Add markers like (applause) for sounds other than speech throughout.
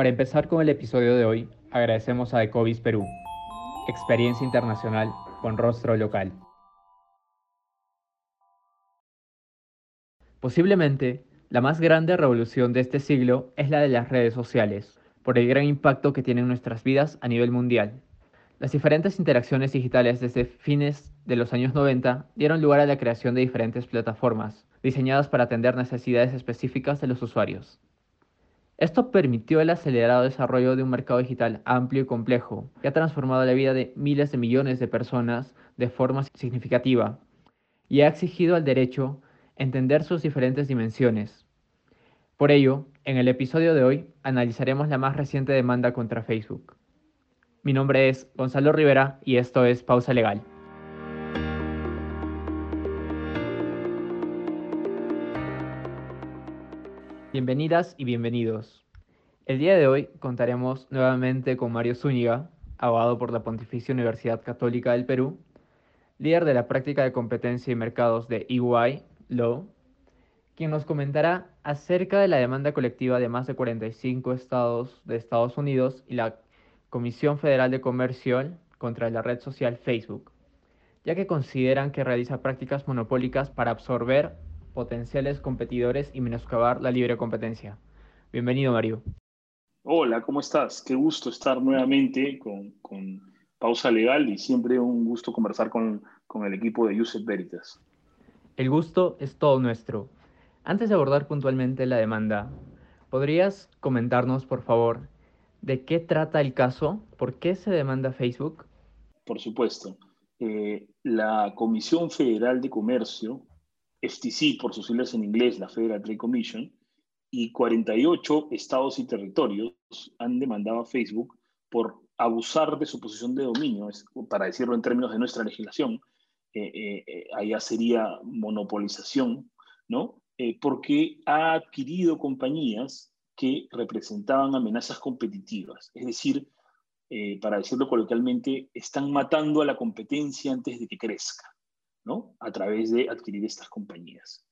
Para empezar con el episodio de hoy, agradecemos a Ecovis Perú, experiencia internacional con rostro local. Posiblemente, la más grande revolución de este siglo es la de las redes sociales, por el gran impacto que tienen en nuestras vidas a nivel mundial. Las diferentes interacciones digitales desde fines de los años 90 dieron lugar a la creación de diferentes plataformas, diseñadas para atender necesidades específicas de los usuarios. Esto permitió el acelerado desarrollo de un mercado digital amplio y complejo, que ha transformado la vida de miles de millones de personas de forma significativa y ha exigido al derecho entender sus diferentes dimensiones. Por ello, en el episodio de hoy analizaremos la más reciente demanda contra Facebook. Mi nombre es Gonzalo Rivera y esto es Pausa Legal. Bienvenidas y bienvenidos. El día de hoy contaremos nuevamente con Mario Zúñiga, abogado por la Pontificia Universidad Católica del Perú, líder de la práctica de competencia y mercados de EY Law, quien nos comentará acerca de la demanda colectiva de más de 45 estados de Estados Unidos y la Comisión Federal de Comercio contra la red social Facebook, ya que consideran que realiza prácticas monopólicas para absorber potenciales competidores y menoscabar la libre competencia. Bienvenido, Mario. Hola, ¿cómo estás? Qué gusto estar nuevamente con, Pausa Legal y siempre un gusto conversar con, el equipo de Yusef Veritas. El gusto es todo nuestro. Antes de abordar puntualmente la demanda, ¿podrías comentarnos, por favor, de qué trata el caso? ¿Por qué se demanda Facebook? Por supuesto. Eh, la Comisión Federal de Comercio FTC, por sus siglas en inglés, la Federal Trade Commission, y 48 estados y territorios han demandado a Facebook por abusar de su posición de dominio, para decirlo en términos de nuestra legislación, eh, eh, eh, allá sería monopolización, ¿no? porque ha adquirido compañías que representaban amenazas competitivas, es decir, para decirlo coloquialmente, están matando a la competencia antes de que crezca. A través de adquirir estas compañías.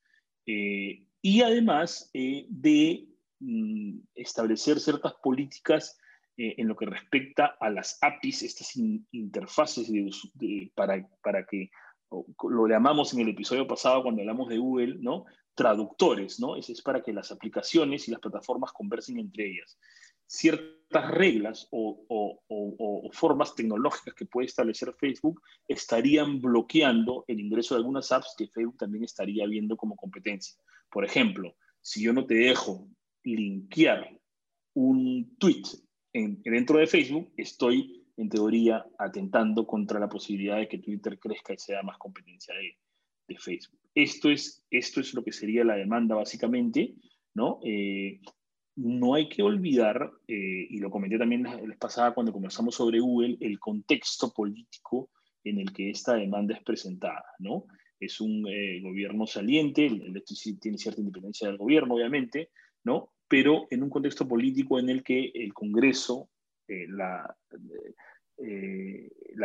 Eh, y además eh, de mm, establecer ciertas políticas eh, en lo que respecta a las APIs, estas interfaces para, para que, lo llamamos en el episodio pasado cuando hablamos de Google, ¿no? Traductores, ¿no? es para que las aplicaciones y las plataformas conversen entre ellas ciertas reglas o, formas tecnológicas que puede establecer Facebook estarían bloqueando el ingreso de algunas apps que Facebook también estaría viendo como competencia. Por ejemplo, si yo no te dejo linkear un tweet dentro de Facebook, estoy en teoría atentando contra la posibilidad de que Twitter crezca y sea más competencia de, Facebook. Esto es, esto es lo que sería la demanda básicamente, ¿no? Eh, no hay que olvidar, eh, y lo comenté también la vez cuando conversamos sobre Google, el contexto político en el que esta demanda es presentada, ¿no? Es un eh, gobierno saliente, el, tiene cierta independencia del gobierno, obviamente, ¿no? Pero en un contexto político en el que el Congreso, eh, la,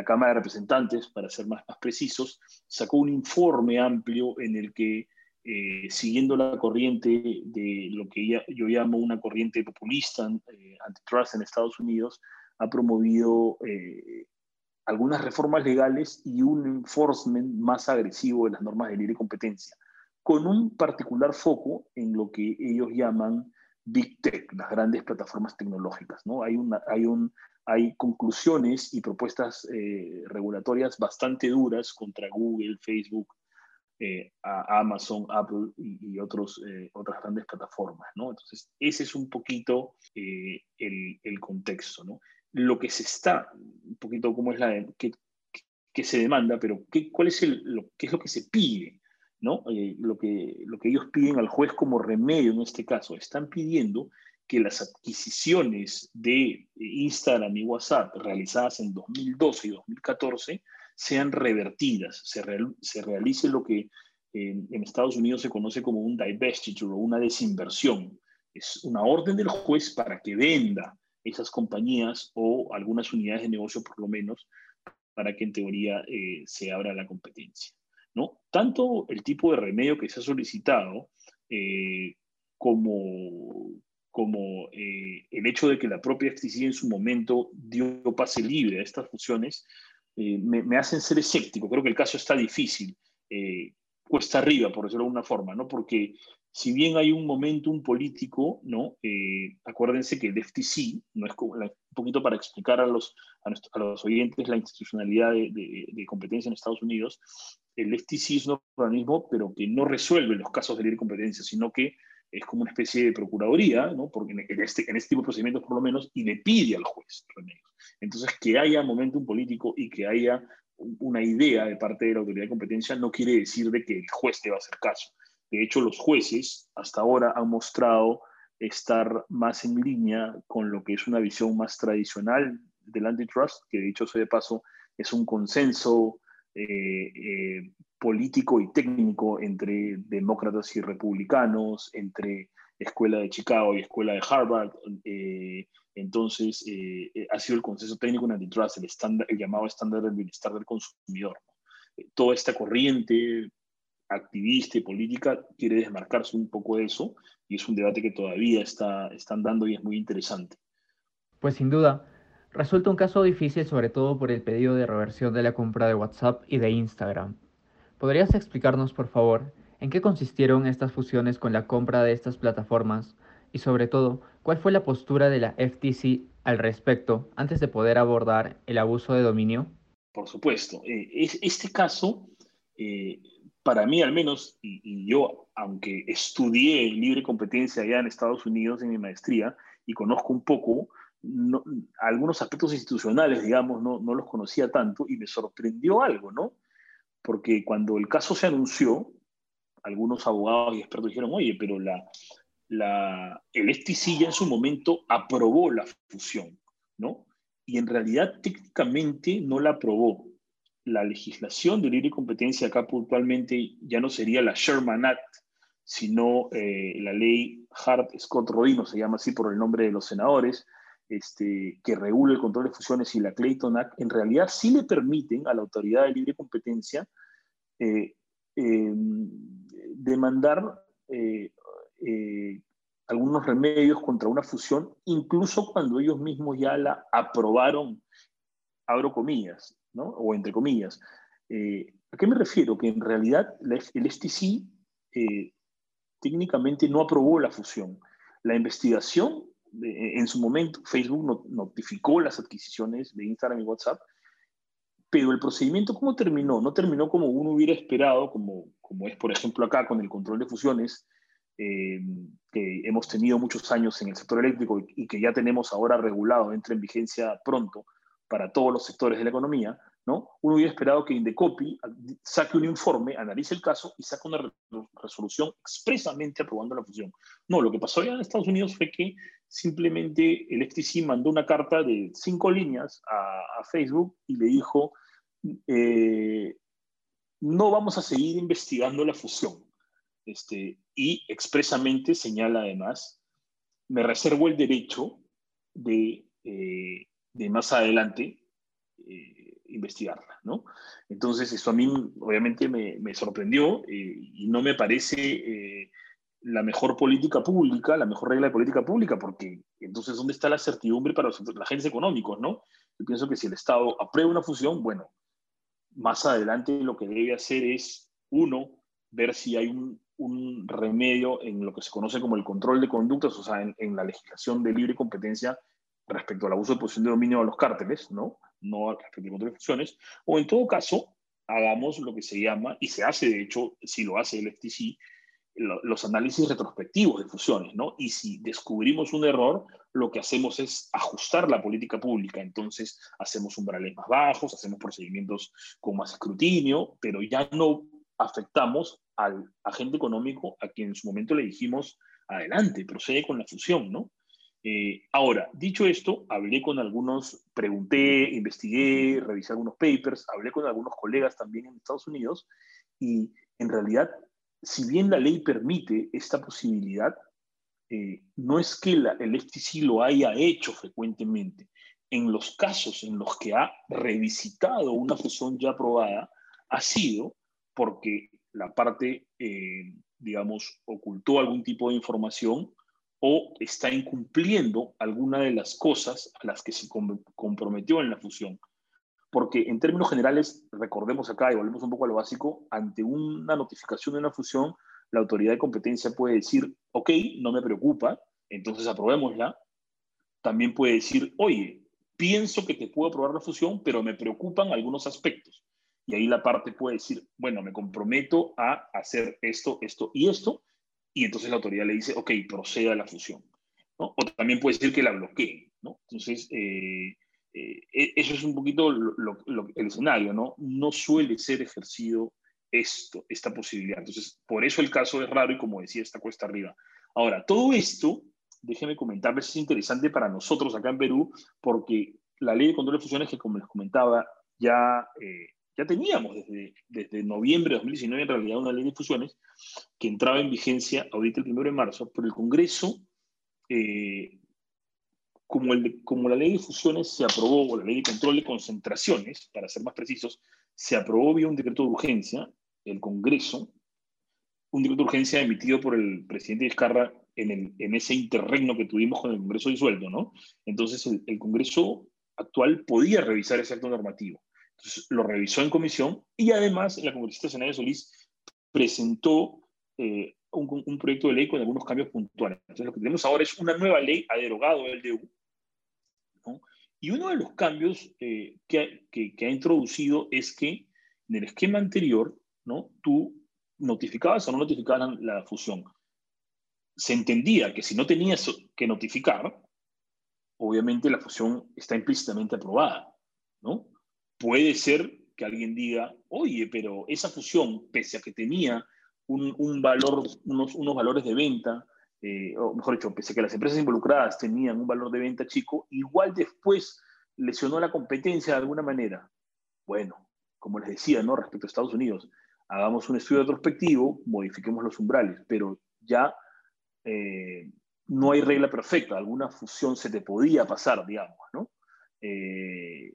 Cámara de Representantes, para ser más precisos, sacó un informe amplio en el que eh, siguiendo la corriente de lo que yo llamo una corriente populista eh, antitrust en Estados Unidos, ha promovido eh, algunas reformas legales y un enforcement más agresivo de las normas de libre competencia, con un particular foco en lo que ellos llaman Big Tech, las grandes plataformas tecnológicas. ¿no? Hay, una, hay, un, hay conclusiones y propuestas regulatorias bastante duras contra Google, Facebook, eh, a Amazon, Apple y, otros, eh, otras grandes plataformas, ¿no? Entonces, ese es un poquito eh, el, contexto. Lo que se está, un poquito cómo es la, que, se demanda, pero qué, cuál es lo, qué es lo que se pide, ¿no? lo, que, lo que ellos piden al juez como remedio en este caso, están pidiendo que las adquisiciones de Instagram y WhatsApp realizadas en 2012 y 2014 sean revertidas, se, realice lo que en, Estados Unidos se conoce como un divestiture o una desinversión. Es una orden del juez para que venda esas compañías o algunas unidades de negocio por lo menos para que en teoría eh, se abra la competencia. ¿no? Tanto el tipo de remedio que se ha solicitado eh, como, como eh, el hecho de que la propia FTC en su momento dio pase libre a estas fusiones, eh, me, hacen ser escéptico. Creo que el caso está difícil, eh, cuesta arriba, por decirlo de alguna forma, ¿no? Porque si bien hay un momentum político, ¿no? Eh, acuérdense que el FTC, no es un poquito para explicar a los, a, los oyentes la institucionalidad de, de, competencia en Estados Unidos, el FTC es un organismo, pero que no resuelve los casos de libre competencia, sino que es como una especie de procuraduría, ¿no? Porque en este, en este tipo de procedimientos por lo menos, y le pide al juez remedios. Entonces, que haya momentum político y que haya una idea de parte de la autoridad de competencia no quiere decir de que el juez te va a hacer caso. De hecho, los jueces hasta ahora han mostrado estar más en línea con lo que es una visión más tradicional del antitrust, que de hecho, de paso, es un consenso eh, eh, político y técnico entre demócratas y republicanos, entre Escuela de Chicago y Escuela de Harvard. Eh, entonces, ha sido el consenso técnico en antitrust, el, estándar, el llamado estándar del bienestar del consumidor. toda esta corriente activista y política quiere desmarcarse un poco de eso y es un debate que todavía está, están dando y es muy interesante. Pues sin duda, resulta un caso difícil sobre todo por el pedido de reversión de la compra de WhatsApp y de Instagram. ¿Podrías explicarnos, por favor, en qué consistieron estas fusiones con la compra de estas plataformas y sobre todo, cuál fue la postura de la FTC al respecto antes de poder abordar el abuso de dominio? Por supuesto. Eh, este caso eh, para mí al menos, y, yo, aunque estudié libre competencia allá en Estados Unidos en mi maestría y conozco un poco, algunos aspectos institucionales, digamos, no, no los conocía tanto y me sorprendió algo, ¿no? Porque cuando el caso se anunció, algunos abogados y expertos dijeron, oye, pero la, la, el FTC ya en su momento aprobó la fusión, ¿no? Y en realidad técnicamente no la aprobó la legislación de libre competencia acá puntualmente ya no sería la Sherman Act, sino eh, la ley Hart-Scott-Rodino, se llama así por el nombre de los senadores, este, que regula el control de fusiones y la Clayton Act, en realidad sí le permiten a la autoridad de libre competencia eh, em, demandar eh, algunos remedios contra una fusión, incluso cuando ellos mismos ya la aprobaron, abro comillas, o entre comillas. Eh, ¿A qué me refiero? Que en realidad el STC eh, técnicamente no aprobó la fusión. La investigación, en su momento, Facebook notificó las adquisiciones de Instagram y WhatsApp, pero el procedimiento, ¿cómo terminó? No terminó como uno hubiera esperado, como, como es, por ejemplo, acá con el control de fusiones, eh, que hemos tenido muchos años en el sector eléctrico y, que ya tenemos ahora regulado, entra en vigencia pronto para todos los sectores de la economía, ¿no? Uno hubiera esperado que Indecopy saque un informe, analice el caso y saque una resolución expresamente aprobando la fusión. No, lo que pasó allá en Estados Unidos fue que simplemente el FTC mandó una carta de cinco líneas a, Facebook y le dijo, eh, no vamos a seguir investigando la fusión. Este, y expresamente señala además, me reservo el derecho de eh, de más adelante eh, investigarla, ¿no? Entonces, eso a mí obviamente me, me sorprendió y no me parece la mejor política pública, la mejor regla de política pública, porque entonces, ¿dónde está la certidumbre para los, agentes económicos, no? Yo pienso que si el Estado aprueba una fusión, bueno, más adelante lo que debe hacer es, uno, ver si hay un, remedio en lo que se conoce como el control de conductas, o sea, en, en la legislación de libre competencia respecto al abuso de posición de dominio a los cárteles, ¿no? No respecto al control de fusiones, o en todo caso, hagamos lo que se llama, y se hace de hecho, si lo hace el FTC, los análisis retrospectivos de fusiones, ¿no? Y si descubrimos un error, lo que hacemos es ajustar la política pública. Entonces, hacemos umbrales más bajos, hacemos procedimientos con más escrutinio, pero ya no afectamos al agente económico a quien en su momento le dijimos, adelante, procede con la fusión, ¿no? Eh, ahora, dicho esto, hablé con algunos, pregunté, investigué, revisé algunos papers, hablé con algunos colegas también en Estados Unidos y en realidad, si bien la ley permite esta posibilidad, eh, no es que el FTC lo haya hecho frecuentemente. En los casos en los que ha revisitado una fusión ya aprobada, ha sido porque la parte, eh, digamos, ocultó algún tipo de información o está incumpliendo alguna de las cosas a las que se comprometió en la fusión. Porque en términos generales, recordemos acá y volvemos un poco a lo básico, ante una notificación de una fusión, la autoridad de competencia puede decir, ok, no me preocupa, entonces aprobémosla. También puede decir, oye, pienso que te puedo aprobar la fusión, pero me preocupan algunos aspectos. Y ahí la parte puede decir, bueno, me comprometo a hacer esto, esto y esto, y entonces la autoridad le dice, ok, proceda a la fusión. O también puede decir que la bloquee. Entonces, eh, eh, e, eso es un poquito el escenario, ¿no? No suele ser ejercido esto, esta posibilidad. Entonces, por eso el caso es raro y como decía, está cuesta arriba. Ahora, todo esto, déjeme comentarles, es interesante para nosotros acá en Perú, porque la ley de control de fusiones que, como les comentaba, ya eh, ya teníamos desde, noviembre de 2019 en realidad una ley de fusiones que entraba en vigencia ahorita el 1 de marzo, pero el Congreso, eh, como, el, como la ley de fusiones se aprobó, o la ley de control de concentraciones, para ser más precisos, se aprobó vía un decreto de urgencia, el Congreso, un decreto de urgencia emitido por el presidente Vizcarra en, el, en ese interregno que tuvimos con el Congreso disuelto, ¿no? Entonces el, Congreso actual podía revisar ese acto normativo lo revisó en comisión y además la congresista Senaya Solís presentó eh, un, proyecto de ley con algunos cambios puntuales. Entonces, lo que tenemos ahora es una nueva ley, ha derogado el DU, y uno de los cambios eh, que, ha introducido es que en el esquema anterior, ¿no? tú notificabas o no notificabas la fusión. Se entendía que si no tenías que notificar, obviamente la fusión está implícitamente aprobada, ¿no? puede ser que alguien diga, oye, pero esa fusión, pese a que tenía un, valor, unos valores de venta, eh, o mejor dicho, pese a que las empresas involucradas tenían un valor de venta chico, igual después lesionó la competencia de alguna manera. Bueno, como les decía, ¿no? Respecto a Estados Unidos, hagamos un estudio retrospectivo, modifiquemos los umbrales, pero ya eh, no hay regla perfecta, alguna fusión se te podía pasar, digamos, ¿no? Eh,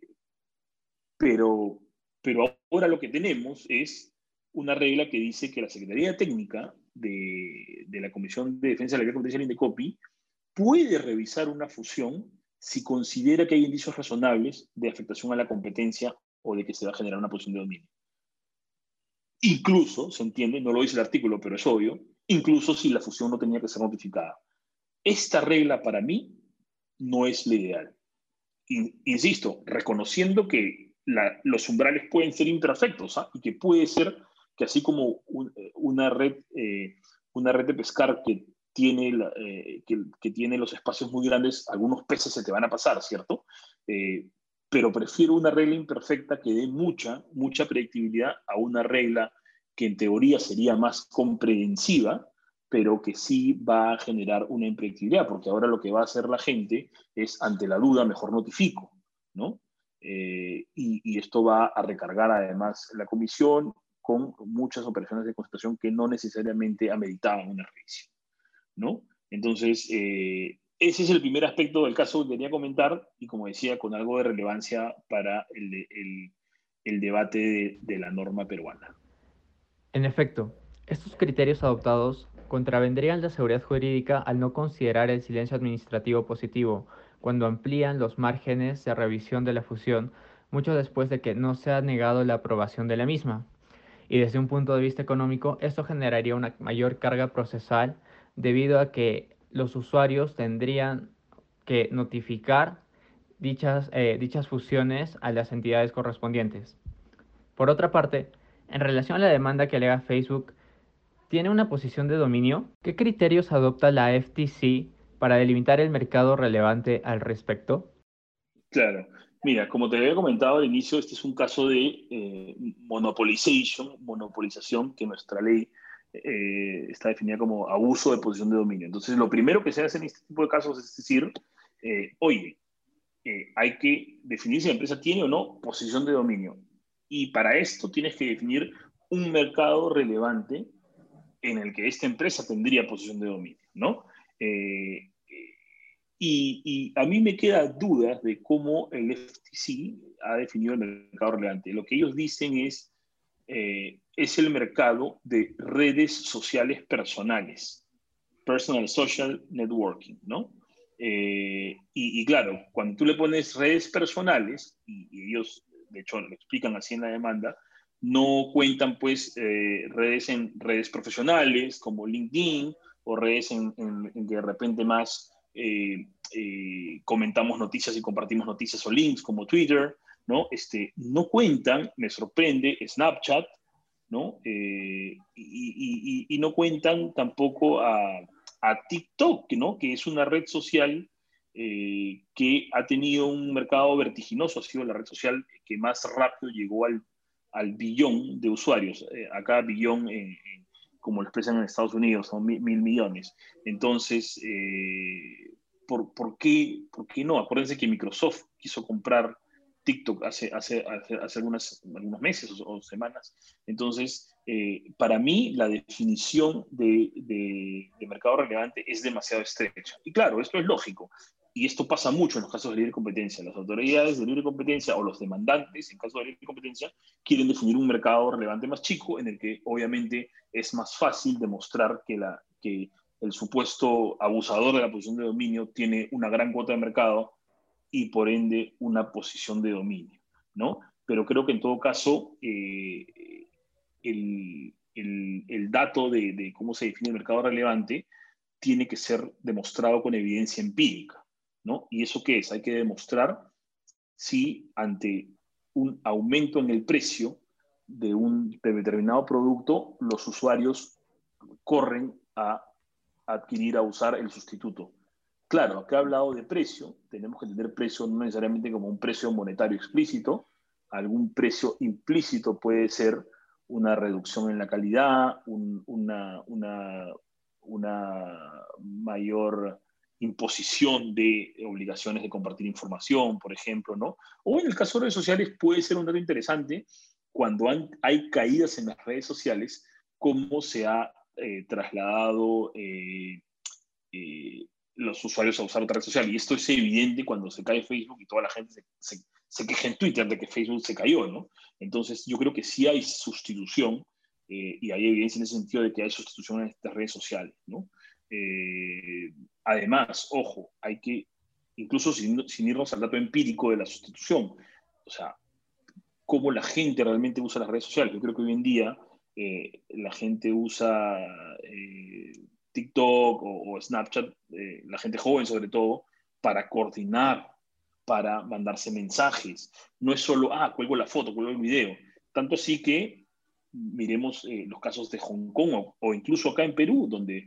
pero, pero ahora lo que tenemos es una regla que dice que la Secretaría Técnica de, la Comisión de Defensa de la Competencia de Indecopi puede revisar una fusión si considera que hay indicios razonables de afectación a la competencia o de que se va a generar una posición de dominio. Incluso, se entiende, no lo dice el artículo, pero es obvio, incluso si la fusión no tenía que ser notificada. Esta regla para mí no es la ideal. Insisto, reconociendo que los umbrales pueden ser imperfectos ¿ah? y que puede ser que así como una, red, eh, una red de pescar que tiene, eh, que, tiene los espacios muy grandes, algunos peces se te van a pasar, ¿cierto? Eh, pero prefiero una regla imperfecta que dé mucha, mucha predictibilidad a una regla que en teoría sería más comprensiva, pero que sí va a generar una impredictibilidad, porque ahora lo que va a hacer la gente es, ante la duda, mejor notifico, ¿no? Eh, y, esto va a recargar además la comisión con muchas operaciones de concentración que no necesariamente ameritaban una revisión. ¿no? Entonces, eh, ese es el primer aspecto del caso que quería comentar y como decía, con algo de relevancia para el, debate de, de la norma peruana. En efecto, estos criterios adoptados contravendrían la seguridad jurídica al no considerar el silencio administrativo positivo, cuando amplían los márgenes de revisión de la fusión mucho después de que no se ha negado la aprobación de la misma. Y desde un punto de vista económico, esto generaría una mayor carga procesal debido a que los usuarios tendrían que notificar dichas, eh, dichas fusiones a las entidades correspondientes. Por otra parte, en relación a la demanda que alega Facebook, ¿tiene una posición de dominio? ¿Qué criterios adopta la FTC para delimitar el mercado relevante al respecto? Claro. Mira, como te había comentado al inicio, este es un caso de eh, monopolización, que nuestra ley eh, está definida como abuso de posición de dominio. Entonces, lo primero que se hace en este tipo de casos es decir, eh, oye, hay que definir si la empresa tiene o no posición de dominio. Y para esto tienes que definir un mercado relevante en el que esta empresa tendría posición de dominio, ¿no? Eh, y, a mí me quedan dudas de cómo el FTC ha definido el mercado relevante. Lo que ellos dicen es, eh, es el mercado de redes sociales personales. personal social networking, ¿no? Eh, y, claro, cuando tú le pones redes personales, y, ellos de hecho lo explican así en la demanda, no cuentan pues eh, redes en redes profesionales como LinkedIn o redes en, que de repente más eh, comentamos noticias y compartimos noticias o links como Twitter, ¿no? Este, no cuentan, me sorprende, Snapchat, ¿no? y, y, no cuentan tampoco a, TikTok, ¿no? que es una red social eh, que ha tenido un mercado vertiginoso, ha sido la red social que más rápido llegó al, billón de usuarios. Eh, acá billón, como lo expresan en Estados Unidos, son mil, millones. Entonces, eh, ¿por, por, qué, ¿por qué no? Acuérdense que Microsoft quiso comprar TikTok hace, hace, hace, algunas, algunos meses o, semanas. Entonces, eh, para mí la definición de, de, mercado relevante es demasiado estrecha. Y claro, esto es lógico. Y esto pasa mucho en los casos de libre competencia. Las autoridades de libre competencia o los demandantes, en caso de libre competencia, quieren definir un mercado relevante más chico en el que obviamente es más fácil demostrar que, la, que el supuesto abusador de la posición de dominio tiene una gran cuota de mercado y por ende una posición de dominio, ¿no? Pero creo que en todo caso eh, el, el, dato de, de, cómo se define el mercado relevante tiene que ser demostrado con evidencia empírica, ¿Y eso qué es? Hay que demostrar si ante un aumento en el precio de un determinado producto, los usuarios corren a adquirir, a usar el sustituto. Claro, acá he hablado de precio, tenemos que tener precio no necesariamente como un precio monetario explícito, algún precio implícito puede ser una reducción en la calidad, una, una, mayor imposición de obligaciones de compartir información, por ejemplo, ¿no? O en el caso de redes sociales puede ser un dato interesante cuando hay caídas en las redes sociales, cómo se ha eh, trasladado eh, eh, los usuarios a usar otra red social. Y esto es evidente cuando se cae Facebook y toda la gente se, se, queja en Twitter de que Facebook se cayó, ¿no? Entonces, yo creo que sí hay sustitución eh, y hay evidencia en ese sentido de que hay sustitución en estas redes sociales, ¿no? Eh, además, ojo, hay que, incluso sin, sin, irnos al dato empírico de la sustitución, o sea, cómo la gente realmente usa las redes sociales. Yo creo que hoy en día eh, la gente usa TikTok o, Snapchat, eh, la gente joven sobre todo, para coordinar, para mandarse mensajes. No es solo, ah, cuelgo la foto, cuelgo el video. Tanto así que miremos eh, los casos de Hong Kong o, incluso acá en Perú, donde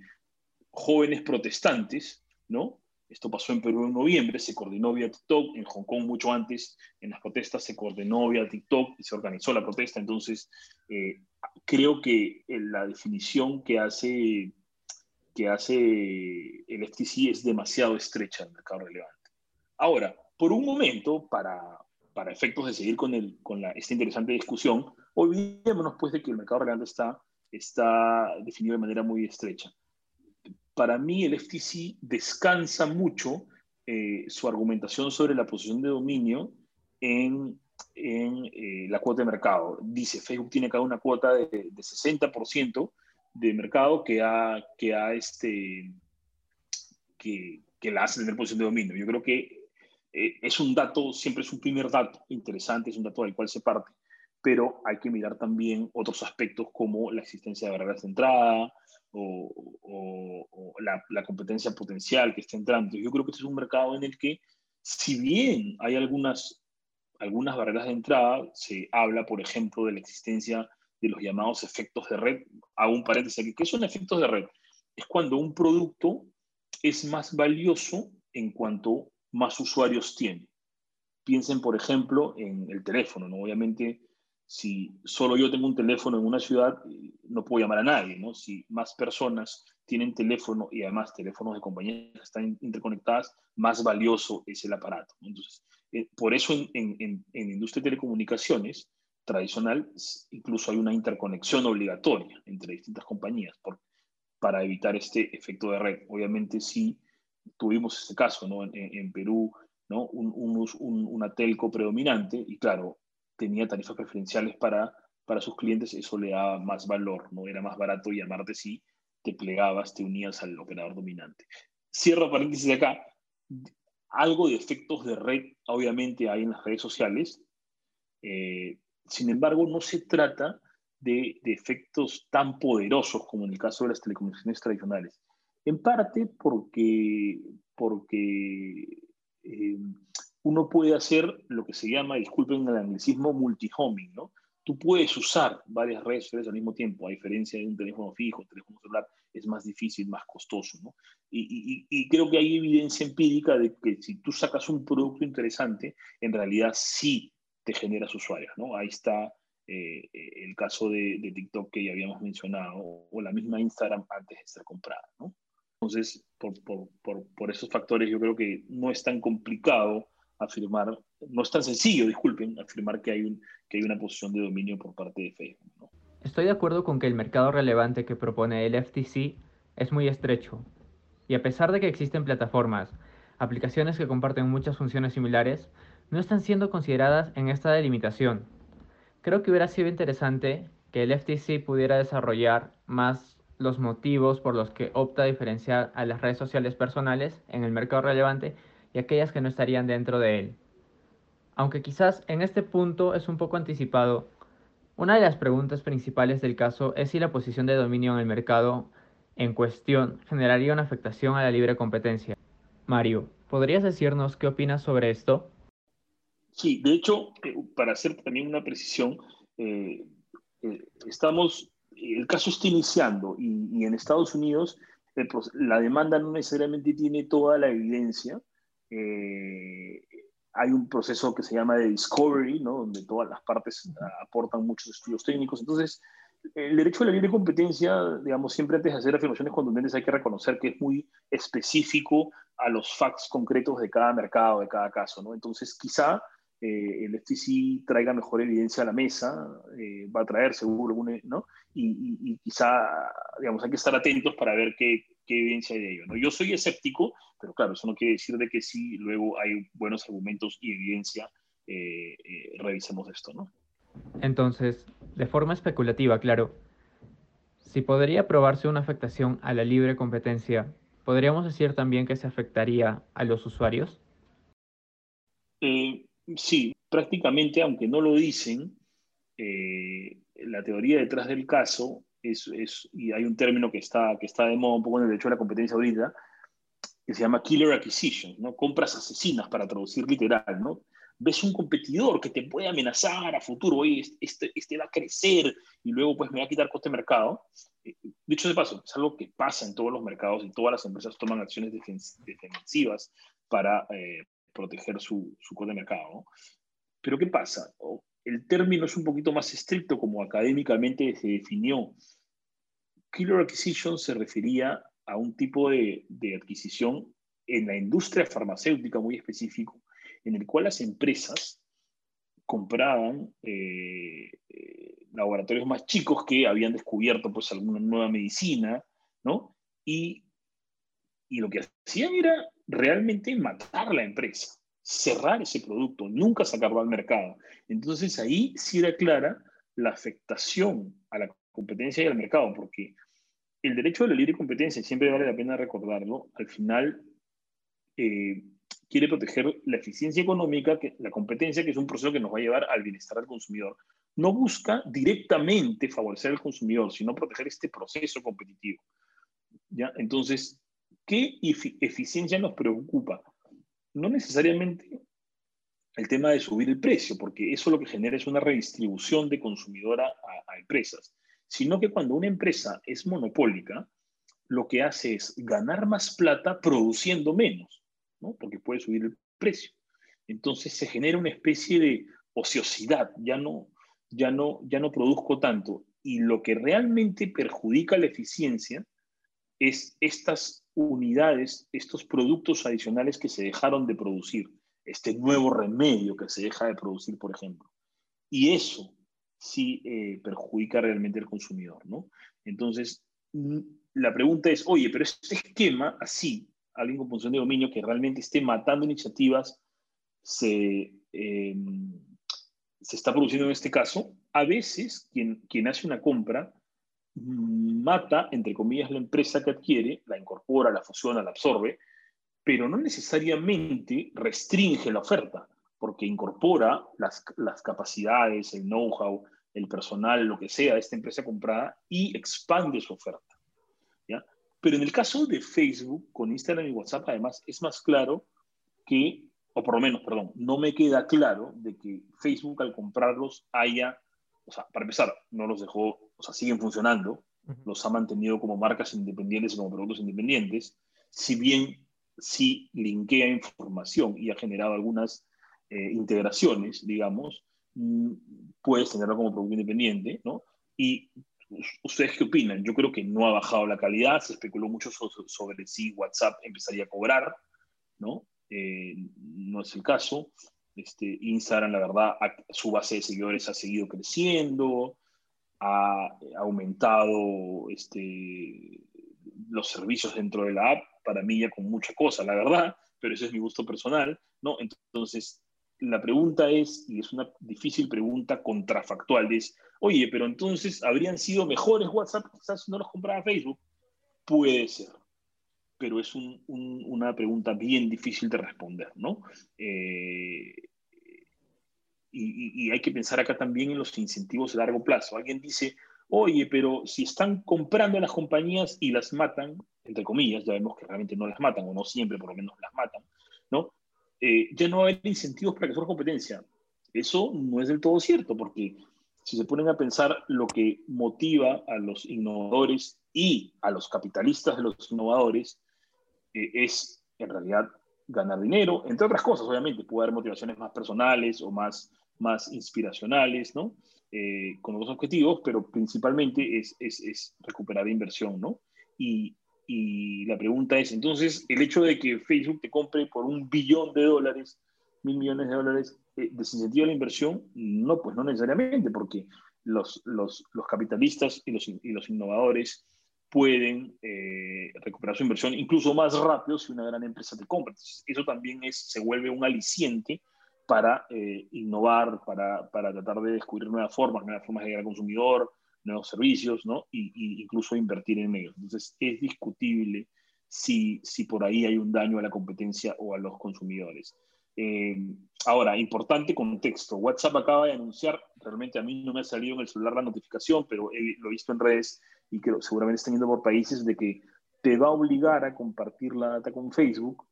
jóvenes protestantes, ¿no? Esto pasó en Perú en noviembre, se coordinó vía TikTok, en Hong Kong mucho antes, en las protestas se coordinó vía TikTok y se organizó la protesta. Entonces, eh, creo que la definición que hace que hace el FTC es demasiado estrecha el mercado relevante. Ahora, por un momento, para, para efectos de seguir con, el, con la, esta interesante discusión, olvidémonos pues de que el mercado relevante está, está definido de manera muy estrecha. Para mí el FTC descansa mucho eh, su argumentación sobre la posición de dominio en, eh, la cuota de mercado. Dice, Facebook tiene cada una cuota de, de 60%, de mercado que ha, que ha este, que, que la hace tener posición de dominio. Yo creo que eh, es un dato, siempre es un primer dato interesante, es un dato del cual se parte, pero hay que mirar también otros aspectos como la existencia de barreras de entrada o, o, la, la, competencia potencial que está entrando. Yo creo que este es un mercado en el que, si bien hay algunas, algunas barreras de entrada, se habla, por ejemplo, de la existencia de los llamados efectos de red. Hago un paréntesis aquí. ¿Qué son efectos de red? Es cuando un producto es más valioso en cuanto más usuarios tiene. Piensen, por ejemplo, en el teléfono. ¿no? Obviamente, si solo yo tengo un teléfono en una ciudad, no puedo llamar a nadie. ¿no? Si más personas tienen teléfono y además teléfonos de compañías que están interconectadas, más valioso es el aparato. Entonces, eh, por eso en, en, en, en industria de telecomunicaciones, tradicional, incluso hay una interconexión obligatoria entre distintas compañías por, para evitar este efecto de red. Obviamente sí tuvimos este caso ¿no? en, Perú, ¿no? Un, un, una telco predominante y claro, tenía tarifas preferenciales para, para sus clientes, eso le daba más valor, ¿no? era más barato llamarte sí te plegabas, te unías al operador dominante. Cierro paréntesis acá. Algo de efectos de red, obviamente, hay en las redes sociales. Eh, sin embargo, no se trata de, efectos tan poderosos como en el caso de las telecomunicaciones tradicionales. En parte porque, porque eh, uno puede hacer lo que se llama, disculpen el anglicismo, multihoming, ¿no? Tú puedes usar varias redes sociales al mismo tiempo, a diferencia de un teléfono fijo, un teléfono celular, es más difícil, más costoso, ¿no? Y, creo que hay evidencia empírica de que si tú sacas un producto interesante, en realidad sí te generas usuarios, ¿no? Ahí está eh, el caso de, TikTok que ya habíamos mencionado, o la misma Instagram antes de ser comprada, ¿no? Entonces, por esos factores, yo creo que no es tan complicado afirmar, no es tan sencillo, disculpen, afirmar que hay, un, que hay una posición de dominio por parte de Facebook. Estoy de acuerdo con que el mercado relevante que propone el FTC es muy estrecho. Y a pesar de que existen plataformas, aplicaciones que comparten muchas funciones similares, no están siendo consideradas en esta delimitación. Creo que hubiera sido interesante que el FTC pudiera desarrollar más los motivos por los que opta a diferenciar a las redes sociales personales en el mercado relevante y aquellas que no estarían dentro de él. Aunque quizás en este punto es un poco anticipado, una de las preguntas principales del caso es si la posición de dominio en el mercado en cuestión generaría una afectación a la libre competencia. Mario, ¿podrías decirnos qué opinas sobre esto? Sí, de hecho, para hacer también una precisión, eh, eh, estamos, el caso está iniciando y, en Estados Unidos la demanda no necesariamente tiene toda la evidencia, eh, hay un proceso que se llama de discovery, ¿no? donde todas las partes aportan muchos estudios técnicos. Entonces, el derecho a la libre competencia, digamos, siempre antes de hacer afirmaciones contundentes hay que reconocer que es muy específico a los facts concretos de cada mercado, de cada caso. ¿no? Entonces, quizá eh, el FTC traiga mejor evidencia a la mesa, eh, va a traer seguro, ¿no? Y, y, quizá, digamos, hay que estar atentos para ver qué, qué evidencia hay de ello. ¿no? Yo soy escéptico, pero claro, eso no quiere decir de que sí, luego hay buenos argumentos y evidencia, eh, eh, revisemos esto, ¿no? Entonces, de forma especulativa, claro, si podría probarse una afectación a la libre competencia, ¿podríamos decir también que se afectaría a los usuarios? Eh, sí, prácticamente, aunque no lo dicen, la teoría detrás del caso es, es, y hay un término que está, que está de moda un poco en el derecho a la competencia ahorita, que se llama killer acquisition, ¿no? Compras asesinas para traducir literal, ¿no? Ves un competidor que te puede amenazar a futuro, oye, este, este va a crecer y luego pues me va a quitar coste de mercado. Eh, dicho de paso, es algo que pasa en todos los mercados y todas las empresas toman acciones defensivas para eh, proteger su, su coste de mercado. ¿no? Pero ¿qué pasa? El término es un poquito más estricto como académicamente se definió. Killer acquisition se refería a un tipo de, adquisición en la industria farmacéutica muy específico, en el cual las empresas compraban eh, eh, laboratorios más chicos que habían descubierto pues alguna nueva medicina, ¿no? Y, y lo que hacían era realmente matar la empresa cerrar ese producto, nunca sacarlo al mercado. Entonces ahí sí era clara la afectación a la competencia y al mercado, porque el derecho a la libre competencia, siempre vale la pena recordarlo, al final eh, quiere proteger la eficiencia económica, que, la competencia, que es un proceso que nos va a llevar al bienestar del consumidor. No busca directamente favorecer al consumidor, sino proteger este proceso competitivo. ¿Ya? Entonces, ¿qué eficiencia nos preocupa? No necesariamente el tema de subir el precio, porque eso lo que genera es una redistribución de consumidora a, empresas, sino que cuando una empresa es monopólica, lo que hace es ganar más plata produciendo menos, ¿no? porque puede subir el precio. Entonces se genera una especie de ociosidad, ya no, ya no, ya no produzco tanto. Y lo que realmente perjudica la eficiencia es estas unidades, estos productos adicionales que se dejaron de producir, este nuevo remedio que se deja de producir, por ejemplo. Y eso sí eh, perjudica realmente al consumidor, ¿no? Entonces, mm, la pregunta es, oye, pero este esquema así, alguien con función de dominio que realmente esté matando iniciativas, se, em, se está produciendo en este caso, a veces quien, quien hace una compra mata, entre comillas, la empresa que adquiere, la incorpora, la fusiona, la absorbe, pero no necesariamente restringe la oferta, porque incorpora las, las capacidades, el know-how, el personal, lo que sea de esta empresa comprada y expande su oferta. ¿ya? Pero en el caso de Facebook, con Instagram y WhatsApp, además, es más claro que, o por lo menos, perdón, no me queda claro de que Facebook al comprarlos haya, o sea, para empezar, no los dejó, o sea, siguen funcionando, los ha mantenido como marcas independientes y como productos independientes, si bien sí linkea información y ha generado algunas eh, integraciones, digamos, mm, puedes tenerlo como producto independiente, ¿no? Y ¿Ustedes qué opinan? Yo creo que no ha bajado la calidad, se especuló mucho sobre, si WhatsApp empezaría a cobrar, ¿no? Eh, no es el caso. Este, Instagram, la verdad, su base de seguidores ha seguido creciendo, ha aumentado este, los servicios dentro de la app, para mí ya con mucha cosa, la verdad, pero ese es mi gusto personal, ¿no? Entonces, la pregunta es, y es una difícil pregunta contrafactual, es, oye, pero entonces habrían sido mejores WhatsApp quizás si no los compraba Facebook. Puede ser, pero es una pregunta bien difícil de responder, ¿no? Eh, y, hay que pensar acá también en los incentivos a largo plazo. Alguien dice, oye, pero si están comprando las compañías y las matan, entre comillas, ya vemos que realmente no las matan, o no siempre por lo menos las matan, ¿no? Eh, ya no hay incentivos para que surja competencia. Eso no es del todo cierto, porque si se ponen a pensar lo que motiva a los innovadores y a los capitalistas de los innovadores, eh, es en realidad ganar dinero, entre otras cosas, obviamente, puede haber motivaciones más personales o más, más inspiracionales, ¿no? Eh, con otros objetivos, pero principalmente es, es, es recuperar inversión, ¿no? Y, y la pregunta es, entonces, el hecho de que Facebook te compre por un billón de dólares, mil millones de dólares, eh, desincentiva la inversión? No, pues no necesariamente, porque los, los, los capitalistas y los, y los, innovadores pueden eh, recuperar su inversión incluso más rápido si una gran empresa te compra. Entonces, eso también es, se vuelve un aliciente para eh, innovar, para, para, tratar de descubrir nuevas formas, nuevas formas de llegar al consumidor, nuevos servicios, ¿no? Y, incluso invertir en ellos. Entonces, es discutible si, si por ahí hay un daño a la competencia o a los consumidores. Eh, ahora, importante contexto. WhatsApp acaba de anunciar, realmente a mí no me ha salido en el celular la notificación, pero lo he visto en redes y que seguramente están yendo por países de que te va a obligar a compartir la data con Facebook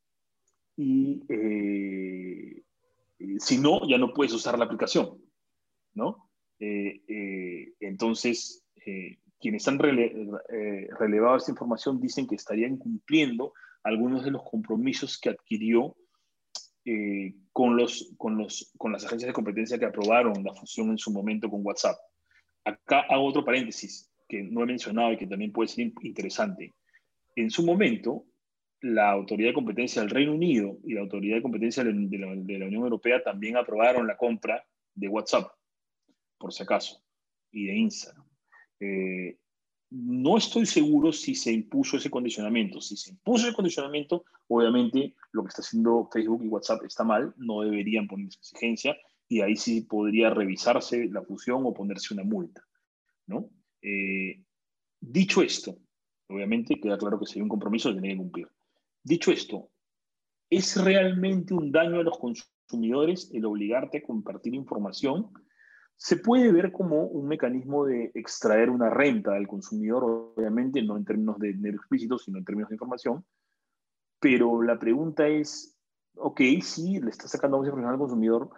y eh, si no, ya no puedes usar la aplicación, ¿no? Eh, eh, entonces, eh, quienes han relevado esta información dicen que estarían cumpliendo algunos de los compromisos que adquirió con, los, con, los, con las agencias de competencia que aprobaron la fusión en su momento con WhatsApp. Acá hago otro paréntesis que no he mencionado y que también puede ser interesante. En su momento, la Autoridad de Competencia del Reino Unido y la Autoridad de Competencia de la, Unión Europea también aprobaron la compra de WhatsApp por si acaso, y de Instagram. Eh, no estoy seguro si se impuso ese condicionamiento. Si se impuso ese condicionamiento, obviamente lo que está haciendo Facebook y WhatsApp está mal, no deberían poner esa exigencia y ahí sí podría revisarse la fusión o ponerse una multa. ¿no? Eh, dicho esto, obviamente queda claro que hay un compromiso, se tiene que cumplir. Dicho esto, ¿es realmente un daño a los consumidores el obligarte a compartir información? se puede ver como un mecanismo de extraer una renta del consumidor, obviamente no en términos de dinero explícito, sino en términos de información. Pero la pregunta es, ok, sí, le está sacando más información al consumidor,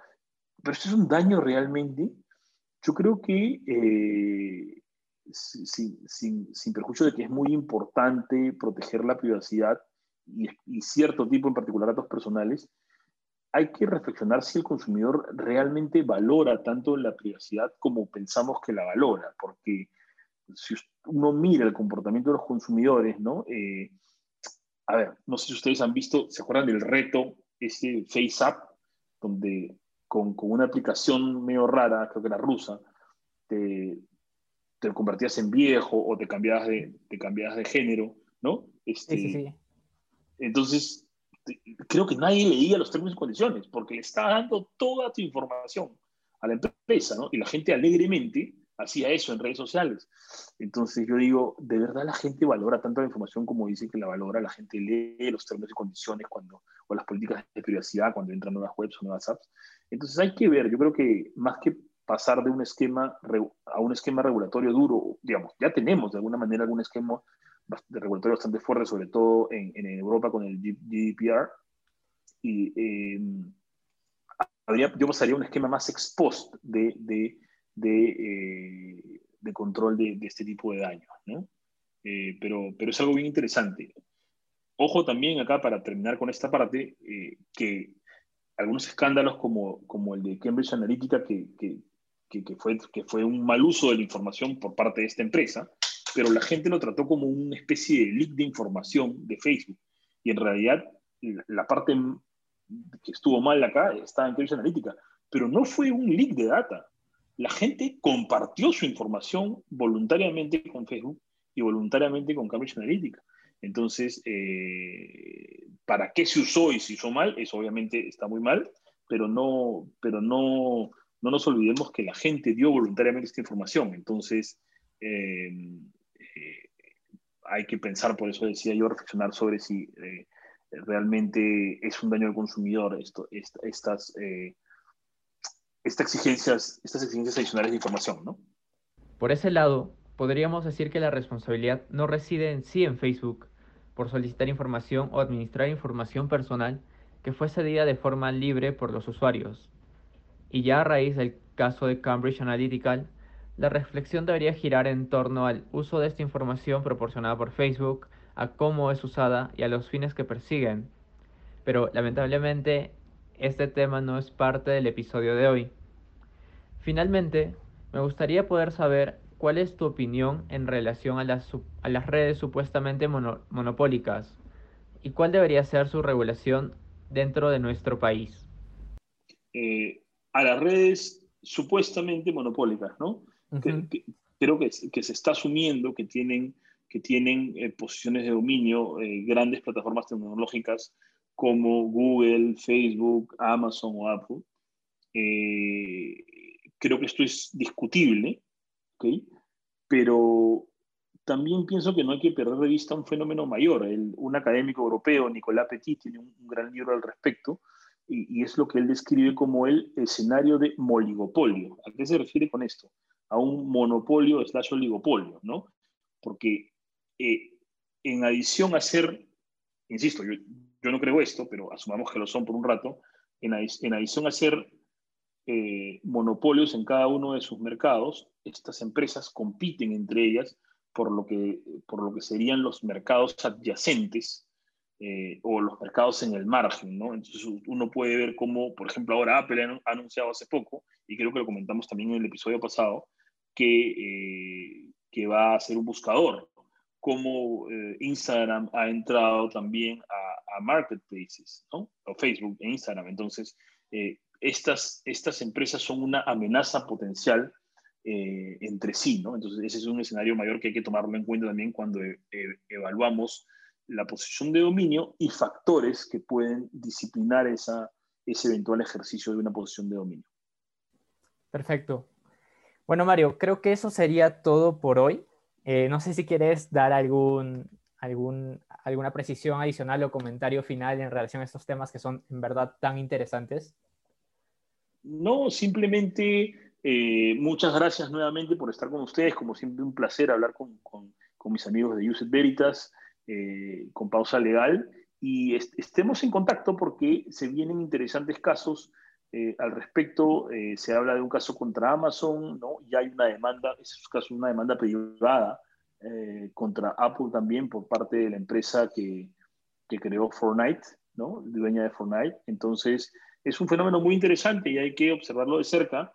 pero esto es un daño realmente. Yo creo que, eh, sin, sin, sin, perjuicio de que es muy importante proteger la privacidad y, y cierto tipo en particular datos personales, hay que reflexionar si el consumidor realmente valora tanto la privacidad como pensamos que la valora, porque si uno mira el comportamiento de los consumidores, ¿no? Eh, a ver, no sé si ustedes han visto, ¿se acuerdan del reto, este FaceApp, donde con, con, una aplicación medio rara, creo que era rusa, te, te convertías en viejo o te cambiabas de, te cambiabas de género, ¿no? Este, sí, sí, sí. Entonces, creo que nadie leía los términos y condiciones, porque le está dando toda tu información a la empresa, ¿no? Y la gente alegremente hacía eso en redes sociales. Entonces yo digo, ¿de verdad la gente valora tanto la información como dice que la valora? La gente lee los términos y condiciones cuando, o las políticas de privacidad cuando entran nuevas webs o nuevas apps. Entonces hay que ver, yo creo que más que pasar de un esquema a un esquema regulatorio duro, digamos, ya tenemos de alguna manera algún esquema regulatorio bastante fuerte, sobre todo en, en Europa con el GDPR, y eh, habría, yo pasaría un esquema más ex post de, de, de, eh, de control de, de, este tipo de daños, ¿no? Eh, pero, pero es algo bien interesante. Ojo también acá, para terminar con esta parte, que algunos escándalos como, como el de Cambridge Analytica, que, que, que, fue, que fue un mal uso de la información por parte de esta empresa, pero la gente lo trató como una especie de leak de información de Facebook. Y en realidad la parte que estuvo mal acá estaba en Cambridge Analytica, pero no fue un leak de data. La gente compartió su información voluntariamente con Facebook y voluntariamente con Cambridge Analytica. Entonces, eh, ¿para qué se usó y se usó mal? Eso obviamente está muy mal, pero no, pero no, no nos olvidemos que la gente dio voluntariamente esta información. Entonces, eh, hay que pensar, por eso decía yo, reflexionar sobre si realmente es un daño al consumidor esto, estas, eh, estas, exigencias, estas exigencias adicionales de información, ¿no? Por ese lado, podríamos decir que la responsabilidad no reside en sí en Facebook por solicitar información o administrar información personal que fue cedida de forma libre por los usuarios. Y ya a raíz del caso de Cambridge Analytica, la reflexión debería girar en torno al uso de esta información proporcionada por Facebook a cómo es usada y a los fines que persiguen. Pero lamentablemente este tema no es parte del episodio de hoy. Finalmente, me gustaría poder saber cuál es tu opinión en relación a las, a las redes supuestamente monopólicas y cuál debería ser su regulación dentro de nuestro país. Eh, a las redes supuestamente monopólicas, ¿no? Creo que, que, se está asumiendo que tienen que tienen eh, posiciones de dominio, eh, grandes plataformas tecnológicas como Google, Facebook, Amazon o Apple. Eh, creo que esto es discutible, ¿okay? pero también pienso que no hay que perder de vista un fenómeno mayor. un académico europeo, Nicolas Petit, tiene un, gran libro al respecto, y, es lo que él describe como el escenario de moligopolio. ¿A qué se refiere con esto? A un monopolio slash oligopolio, ¿no? Porque eh, en adición a ser, insisto, yo, no creo esto, pero asumamos que lo son por un rato, en, adición a ser eh, monopolios en cada uno de sus mercados, estas empresas compiten entre ellas por lo que, por lo que serían los mercados adyacentes eh, o los mercados en el margen, ¿no? Entonces uno puede ver cómo, por ejemplo, ahora Apple ha anunciado hace poco, y creo que lo comentamos también en el episodio pasado, que, que va a ser un buscador cómo eh, Instagram ha entrado también a, marketplaces, ¿no? O Facebook e Instagram. Entonces, eh, estas, estas empresas son una amenaza potencial eh, entre sí, ¿no? Entonces, ese es un escenario mayor que hay que tomarlo en cuenta también cuando evaluamos la posición de dominio y factores que pueden disciplinar esa, ese eventual ejercicio de una posición de dominio. Perfecto. Bueno, Mario, creo que eso sería todo por hoy. Eh, no sé si quieres dar algún, algún, alguna precisión adicional o comentario final en relación a estos temas que son en verdad tan interesantes. No, simplemente eh, muchas gracias nuevamente por estar con ustedes. Como siempre, un placer hablar con, con, con mis amigos de Uset Veritas, eh, con Pausa Legal. Y estemos en contacto porque se vienen interesantes casos eh, al respecto, eh, se habla de un caso contra Amazon, ¿no? Y hay una demanda, es caso una demanda privada contra Apple también por parte de la empresa que, que, creó Fortnite, ¿no? Dueña de Fortnite. Entonces, es un fenómeno muy interesante y hay que observarlo de cerca.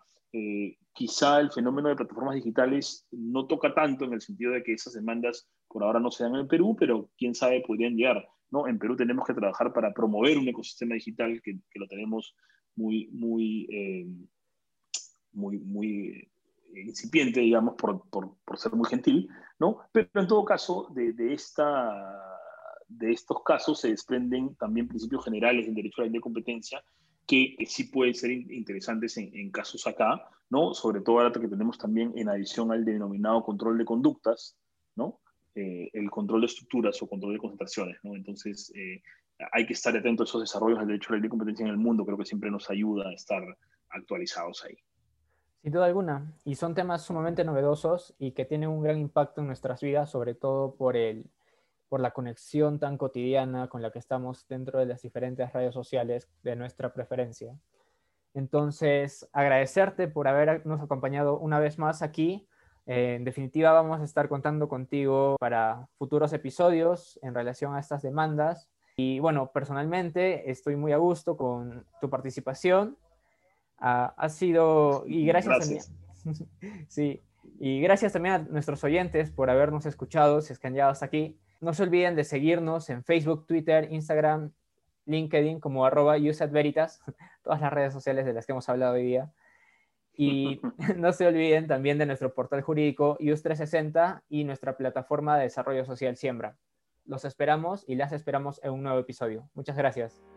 quizá el fenómeno de plataformas digitales no toca tanto en el sentido de que esas demandas por ahora no se dan en Perú, pero quién sabe podrían llegar. ¿no? En Perú tenemos que trabajar para promover un ecosistema digital que, que lo tenemos muy, muy, eh, muy, muy incipiente, digamos, por, por, por, ser muy gentil, ¿no? Pero en todo caso, de, de, esta, de estos casos se desprenden también principios generales del derecho a la competencia que, sí pueden ser interesantes en, en, casos acá, ¿no? Sobre todo ahora que tenemos también en adición al denominado control de conductas, ¿no? Eh, el control de estructuras o control de concentraciones. Entonces, eh, hay que estar atento a esos desarrollos del derecho de competencia en el mundo, creo que siempre nos ayuda a estar actualizados ahí. Sin duda alguna, y son temas sumamente novedosos y que tienen un gran impacto en nuestras vidas, sobre todo por, el, por la conexión tan cotidiana con la que estamos dentro de las diferentes redes sociales de nuestra preferencia. Entonces, agradecerte por habernos acompañado una vez más aquí. En definitiva, vamos a estar contando contigo para futuros episodios en relación a estas demandas. Y bueno, personalmente estoy muy a gusto con tu participación. Ha sido, y gracias, También, (laughs) sí, y gracias también a nuestros oyentes por habernos escuchado, si es que han llegado hasta aquí. No se olviden de seguirnos en Facebook, Twitter, Instagram LinkedIn como arroba (laughs) todas las redes sociales de las que hemos hablado hoy día. Y (laughs) (laughs) no se olviden también de nuestro portal jurídico US360 y nuestra plataforma de desarrollo social Siembra. Los esperamos y las esperamos en un nuevo episodio. Muchas gracias.